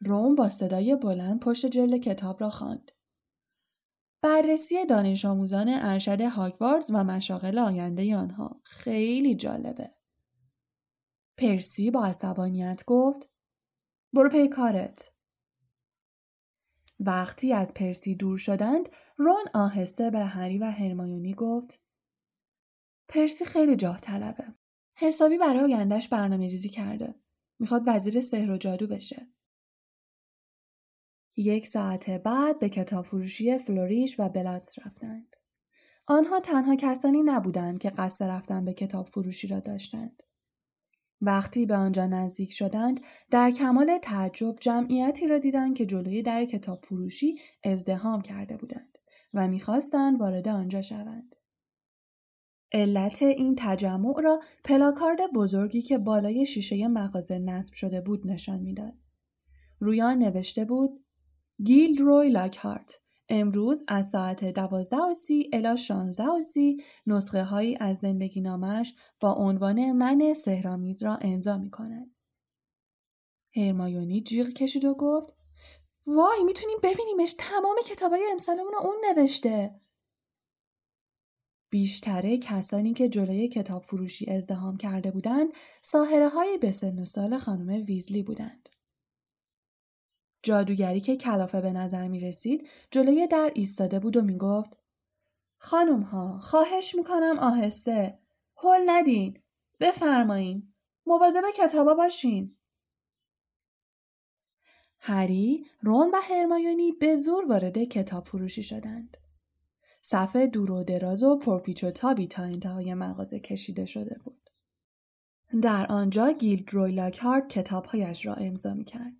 روم با صدای بلند پشت جلد کتاب را خواند. بررسی دانش آموزان ارشد هاگواردز و مشاغل آینده آنها خیلی جالبه. پرسی با عصبانیت گفت برو پی کارت. وقتی از پرسی دور شدند رون آهسته به هری و هرمایونی گفت پرسی خیلی جاه طلبه. حسابی برای آیندهش برنامه ریزی کرده. می‌خواد وزیر سحر و جادو بشه. یک ساعت بعد به کتاب فروشی فلوریش و بلاتس رفتند. آنها تنها کسانی نبودند که قصد رفتن به کتاب فروشی را داشتند. وقتی به آنجا نزدیک شدند در کمال تعجب جمعیتی را دیدند که جلوی در کتاب فروشی ازدهام کرده بودند و می‌خواستند وارد آنجا شوند. علت این تجمع را پلاکارد بزرگی که بالای شیشه مغازه نصب شده بود نشان می‌داد. روی آن نوشته بود گیلد روی لاکهارت امروز از ساعت دوازده و سی الا شانزده و سی نسخه هایی از زندگی نامش با عنوان من سهرامیز را امضا می کند. هرمایونی جیغ کشید و گفت وای می‌تونیم ببینیمش تمام کتابای امسالمون رو اون نوشته. بیشتره کسانی که جلوی کتاب فروشی ازدهام کرده بودند ساهره های به سن و سال خانم ویزلی بودند. جادوگری که کلافه به نظر می رسید جلوی در ایستاده بود و می گفت خانم ها خواهش می کنم آهسته هل ندین بفرمایین مواظب کتابا باشین هری، رون و هرمایونی به زور وارد کتاب فروشی شدند. صفحه دور و دراز و پرپیچ و تابی تا انتهای مغازه کشیده شده بود. در آنجا گیلد روی لاکهارد کتابهایش را امضا می کرد.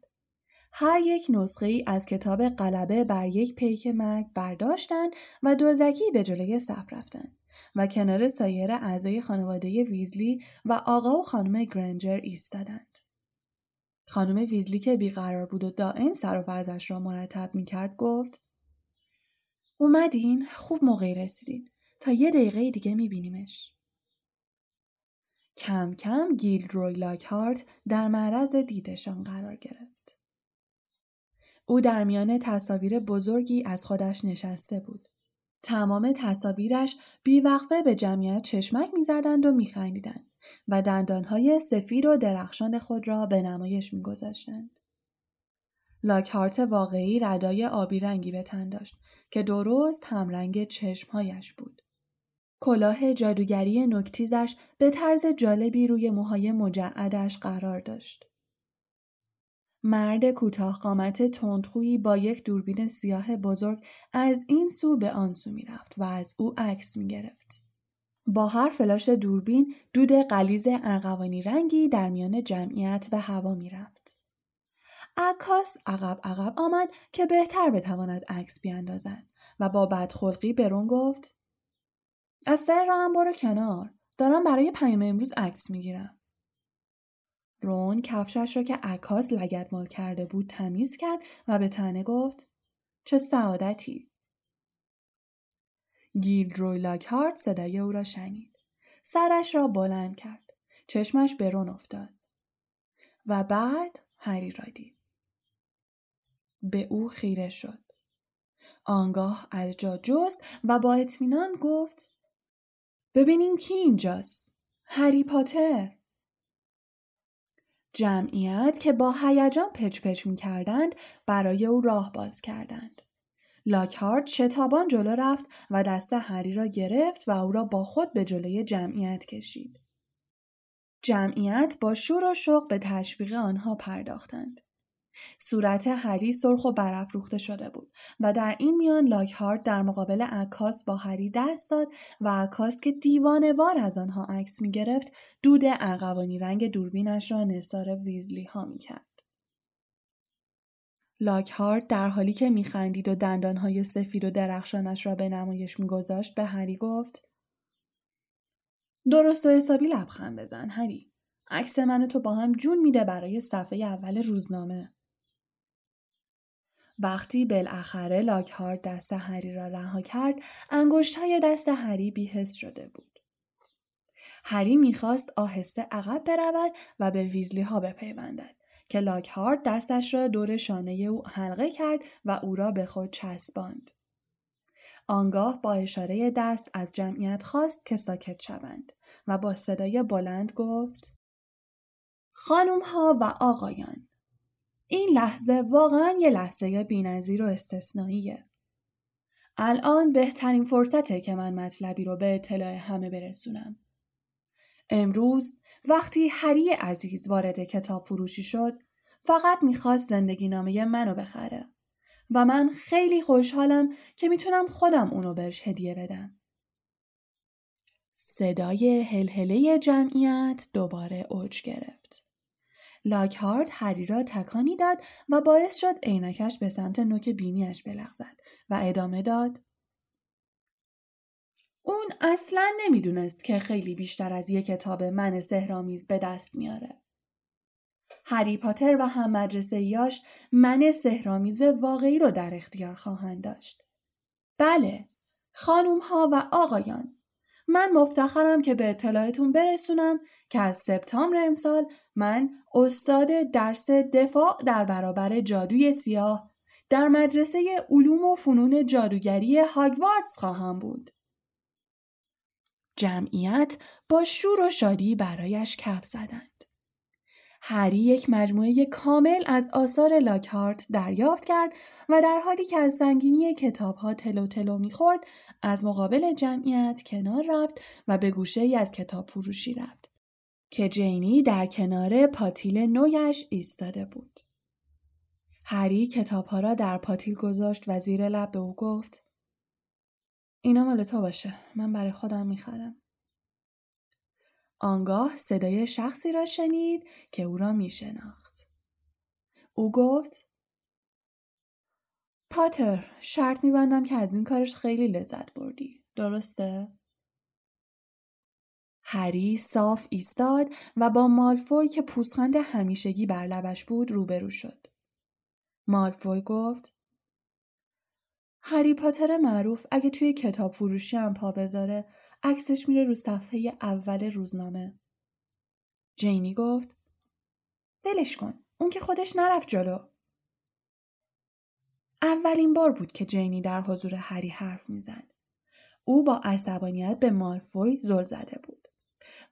هر یک نسخه ای از کتاب قلبه بر یک پیک مرگ برداشتند و دوزکی به جلوی صف رفتند و کنار سایر اعضای خانواده ویزلی و آقا و خانم گرنجر ایستادند. خانم ویزلی که بیقرار بود و دائم سر و را مرتب می کرد گفت اومدین خوب موقعی رسیدین تا یه دقیقه دیگه می بینیمش. کم کم گیل روی لاکهارت در معرض دیدشان قرار گرفت. او در میان تصاویر بزرگی از خودش نشسته بود. تمام تصاویرش بیوقفه به جمعیت چشمک می‌زدند و میخندیدند و دندانهای سفید و درخشان خود را به نمایش میگذاشتند. لاکهارت واقعی ردای آبی رنگی به تن داشت که درست همرنگ چشمهایش بود. کلاه جادوگری نکتیزش به طرز جالبی روی موهای مجعدش قرار داشت. مرد کوتاه قامت تندخویی با یک دوربین سیاه بزرگ از این سو به آن سو می‌رفت و از او عکس می گرفت. با هر فلاش دوربین دود قلیز ارغوانی رنگی در میان جمعیت به هوا می‌رفت. عکاس عقب عقب آمد که بهتر بتواند عکس بیاندازد و با بدخلقی برون گفت از سر راهم برو کنار. دارم برای پیام امروز عکس می‌گیرم. رون کفشش را که عکاس لگدمال کرده بود تمیز کرد و به تنه گفت چه سعادتی. گیل روی لاکهارت صدای او را شنید. سرش را بلند کرد. چشمش به رون افتاد. و بعد هری را دید. به او خیره شد آنگاه از جا جست و با اطمینان گفت ببینیم کی اینجاست هری پاتر جمعیت که با هیجان پچ پچ می کردند برای او راه باز کردند. لاکهارد شتابان جلو رفت و دست هری را گرفت و او را با خود به جلوی جمعیت کشید. جمعیت با شور و شوق به تشویق آنها پرداختند. صورت هری سرخ و برافروخته شده بود و در این میان لاکهارت در مقابل عکاس با هری دست داد و عکاس که دیوانوار از آنها عکس می گرفت دود ارغوانی رنگ دوربینش را نثار ویزلی ها می کرد. لاکهارت در حالی که میخندید و دندانهای سفید و درخشانش را به نمایش میگذاشت به هری گفت درست و حسابی لبخند بزن هری عکس من تو با هم جون میده برای صفحه اول روزنامه وقتی بالاخره لاکهارت دست هری را رها کرد انگشت های دست هری بیهست شده بود هری می‌خواست آهسته عقب برود و به ویزلی ها بپیوندد که لاکهارت دستش را دور شانه او حلقه کرد و او را به خود چسباند. آنگاه با اشاره دست از جمعیت خواست که ساکت شوند و با صدای بلند گفت خانم ها و آقایان این لحظه واقعا یه لحظه بینظیر و استثنائیه. الان بهترین فرصته که من مطلبی رو به اطلاع همه برسونم. امروز وقتی هری عزیز وارد کتاب فروشی شد فقط می‌خواست زندگی نامه منو بخره و من خیلی خوشحالم که می‌تونم خودم اونو بهش هدیه بدم. صدای هلهله جمعیت دوباره اوج گرفت. لاکهارت هری را تکانی داد و باعث شد عینکش به سمت نوک بینیش بلغزد و ادامه داد اون اصلا نمی‌دونست که خیلی بیشتر از یک کتاب من سهرامیز به دست میاره. هری پاتر و هم مدرسه یاش من سهرامیز واقعی رو در اختیار خواهند داشت. بله، خانوم ها و آقایان، من مفتخرم که به اطلاعتون برسونم که از سپتامبر امسال من استاد درس دفاع در برابر جادوی سیاه در مدرسه علوم و فنون جادوگری هاگوارتس خواهم بود. جمعیت با شور و شادی برایش کف زدند. هری یک مجموعه کامل از آثار لاکهارت دریافت کرد و در حالی که از سنگینی کتاب ها تلو تلو می‌خورد از مقابل جمعیت کنار رفت و به گوشه ای از کتاب فروشی رفت که جینی در کنار پاتیل نویش ایستاده بود. هری کتاب ها را در پاتیل گذاشت و زیر لب به او گفت اینا مال تو باشه من برای خودم می‌خرم آنگاه صدای شخصی را شنید که او را میشناخت او گفت پاتر شرط میبندم که از این کارش خیلی لذت بردی درسته؟ هری صاف ایستاد و با مالفوی که پوسخند همیشگی بر لبش بود روبرو شد. مالفوی گفت هری پاتر معروف اگه توی کتاب فروشی هم پا بذاره عکسش میره رو صفحه اول روزنامه. جینی گفت ولش کن اون که خودش نرفت جلو. اولین بار بود که جینی در حضور هری حرف می‌زد. او با عصبانیت به مالفوی زل زده بود.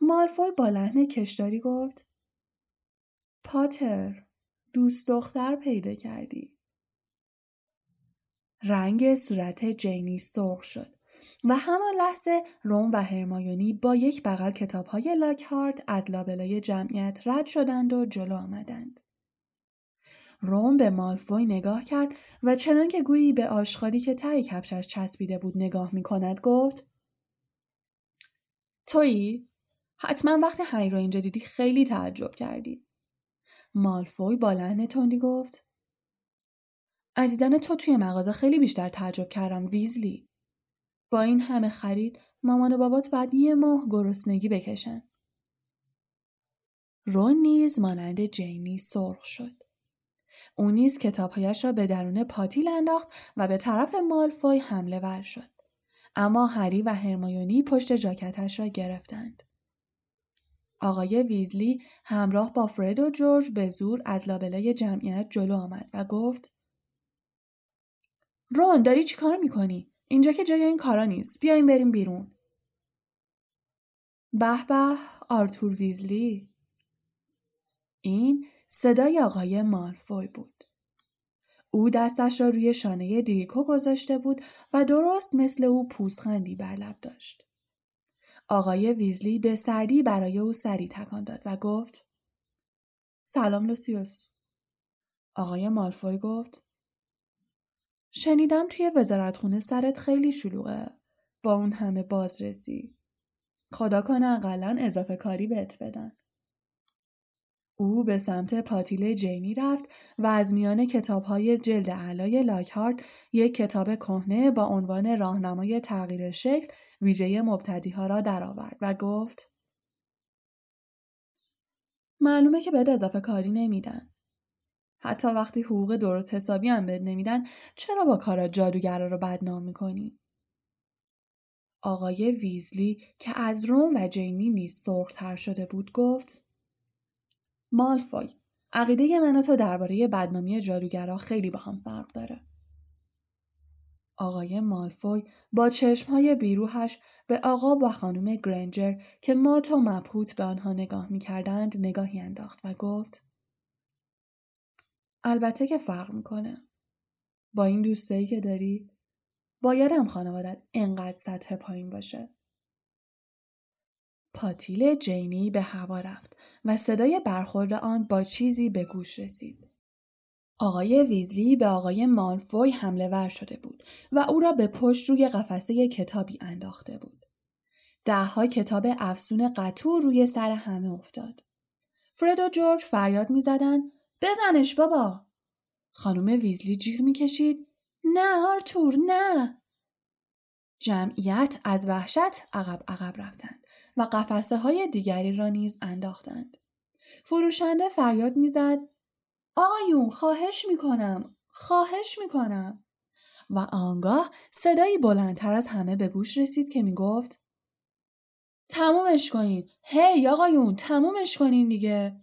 مالفوی با لحن کشداری گفت پاتر دوست دختر پیدا کردی. رنگ صورت جینی سرخ شد و همان لحظه روم و هرمایونی با یک بغل کتاب های لاکهارت از لابلای جمعیت رد شدند و جلو آمدند. روم به مالفوی نگاه کرد و چنان که گویی به آشغالی که ته کفشش چسبیده بود نگاه می کند گفت تویی؟ حتما وقتی هری رو اینجا دیدی خیلی تعجب کردی. مالفوی با لحن تندی گفت از دیدن تو توی مغازه خیلی بیشتر تعجب کردم ویزلی. با این همه خرید مامان و بابات بعد یه ماه گرسنگی بکشن. رون نیز مانند جینی سرخ شد. او نیز کتابهایش را به درون پاتیل انداخت و به طرف مالفوی حمله ور شد. اما هری و هرمایونی پشت جاکتش را گرفتند. آقای ویزلی همراه با فرد و جورج به زور از لابلای جمعیت جلو آمد و گفت رون داری چی کار می‌کنی؟ اینجا که جای این کارا نیست. بیایم بریم بیرون. به به آرتور ویزلی. این صدای آقای مالفوی بود. او دستش را روی شانه دیریکو گذاشته بود و درست مثل او پوزخندی بر لب داشت. آقای ویزلی به سردی برای او سری تکان داد و گفت سلام لوسیوس. آقای مالفوی گفت شنیدم توی وزارتخونه سرت خیلی شلوغه با اون همه بازرسی. خدا کنه اقلا اضافه کاری بهت بدن. او به سمت پاتیل جینی رفت و از میان کتاب های جلد علای لاکهارت یک کتاب کهنه با عنوان راهنمای تغییر شکل ویژه مبتدی ها را درآورد و گفت معلومه که به اضافه کاری نمیدن. حتی وقتی حقوق درست حسابی هم بد نمیدن چرا با کارا جادوگرا رو بدنام می‌کنی؟ آقای ویزلی که از روم و جینی نیز سرختر شده بود گفت مالفوی عقیده من تو درباره بدنامی جادوگرا خیلی با هم فرق داره. آقای مالفوی با چشمهای بیروهش به آقا و خانم گرنجر که ما تو مبهوت به آنها نگاه می‌کردند نگاهی انداخت و گفت البته که فرق می‌کنه. با این دوستایی که داری باید هم خانوادت انقدر سطح پایین باشه. پاتیل جینی به هوا رفت و صدای برخورد آن با چیزی به گوش رسید. آقای ویزلی به آقای مالفوی حمله ور شده بود و او را به پشت روی قفسه کتابی انداخته بود. دهها کتاب افسون قطور روی سر همه افتاد. فرد و جورج فریاد می‌زدند بزنش بابا. خانم ویزلی جیغ می‌کشید نه آرتور نه. جمعیت از وحشت عقب عقب رفتند و قفسه های دیگری را نیز انداختند. فروشنده فریاد می‌زد آقایون خواهش می‌کنم خواهش می‌کنم و آنگاه صدایی بلندتر از همه به گوش رسید که می‌گفت تمومش کنین هی آقایون تمومش کنین دیگه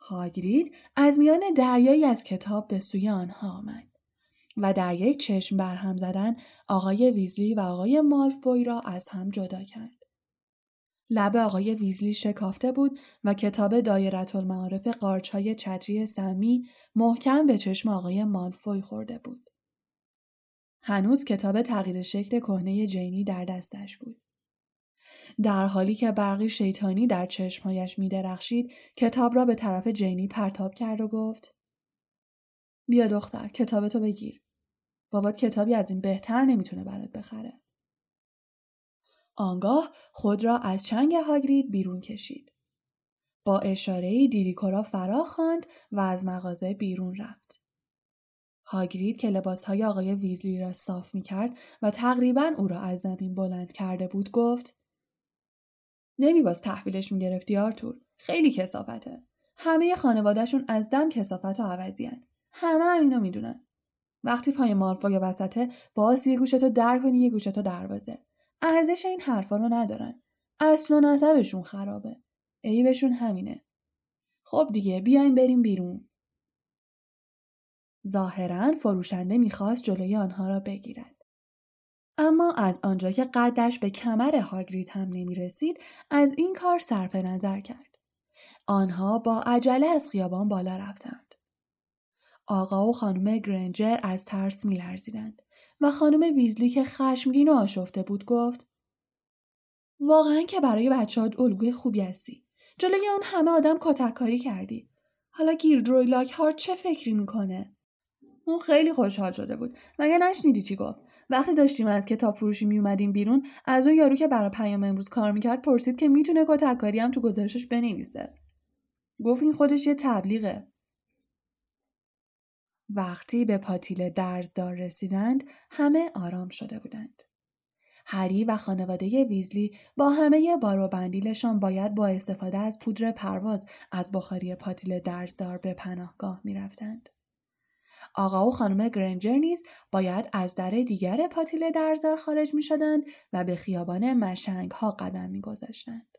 هاگرید از میان دریایی از کتاب به سوی آنها آمد و در یک چشم برهم زدن آقای ویزلی و آقای مالفوی را از هم جدا کرد. لب آقای ویزلی شکافته بود و کتاب دایرت المعارف قارچهای چتری سمی محکم به چشم آقای مالفوی خورده بود. هنوز کتاب تغییر شکل کهنه جینی در دستش بود. در حالی که برقی شیطانی در چشمهایش می درخشید، کتاب را به طرف جینی پرتاب کرد و گفت بیا دختر کتابتو بگیر. بابات کتابی از این بهتر نمی‌تونه برات بخره. آنگاه خود را از چنگ هاگرید بیرون کشید. با اشاره دیریکورا فرا خواند و از مغازه بیرون رفت. هاگرید که لباسهای آقای ویزلی را صاف می کرد و تقریبا او را از زمین بلند کرده بود گفت نمی باز تحویلش می گرفتی آرتور. خیلی کسافته. همه خانوادهشون از دم کسافت و عوضیان. همه هم اینو می‌دونن. وقتی پای مالفا یا وسطه باز یه گوشتو در کنی یه گوشتو دروازه ارزش این حرفا رو ندارن اصل و نظرشون خرابه عیبشون همینه خب دیگه بیایم بریم بیرون ظاهرا فروشنده می‌خواست جلوی آنها را بگیرد اما از آنجا که قدش به کمر هاگرید هم نمی‌رسید از این کار صرف نظر کرد آنها با عجله از خیابان بالا رفتند آقا و خانم گرنجر از ترس میلرزیدند و خانم ویزلی که خشمگین و آشفته بود گفت واقعا که برای بچه الگوی خوبی هستی. جلوی اون همه آدم کتککاری کردی. حالا گیلدروی لاک هارت چه فکری می‌کنه؟ اون خیلی خوشحال شده بود. مگه نشنیدی چی گفت؟ وقتی داشتیم از کتاب فروشی می اومدیم بیرون از اون یارو که برای پیام امروز کار می‌کرد پرسید که می‌تونه کتککاری هم تو گزارشش بنویسه. گفت این خودش یه تبلیغه. وقتی به پاتیل درزدار رسیدند همه آرام شده بودند. هری و خانواده ویزلی با همه بار و بندیلشان باید با استفاده از پودر پرواز از بخاری پاتیل درزدار به پناهگاه می رفتند. آقا و خانم گرنجر نیز باید از در دیگر پاتیل درزدار خارج می شدند و به خیابان مشنگ ها قدم می گذاشتند.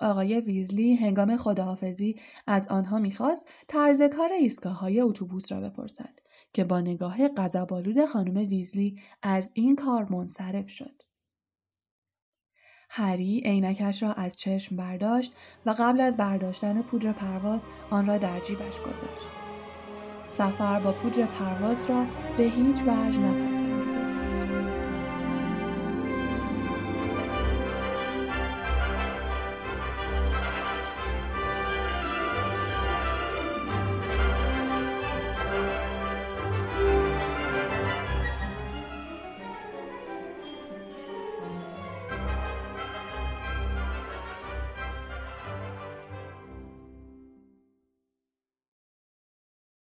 آقای ویزلی هنگام خداحافظی از آنها می‌خواست طرز کار ایستگاه های اتوبوس را بپرسد که با نگاه غضبآلود خانم ویزلی از این کار منصرف شد. هری عینکش را از چشم برداشت و قبل از برداشتن پودر پرواز آن را در جیبش گذاشت. سفر با پودر پرواز را به هیچ وجه نپذیرفت.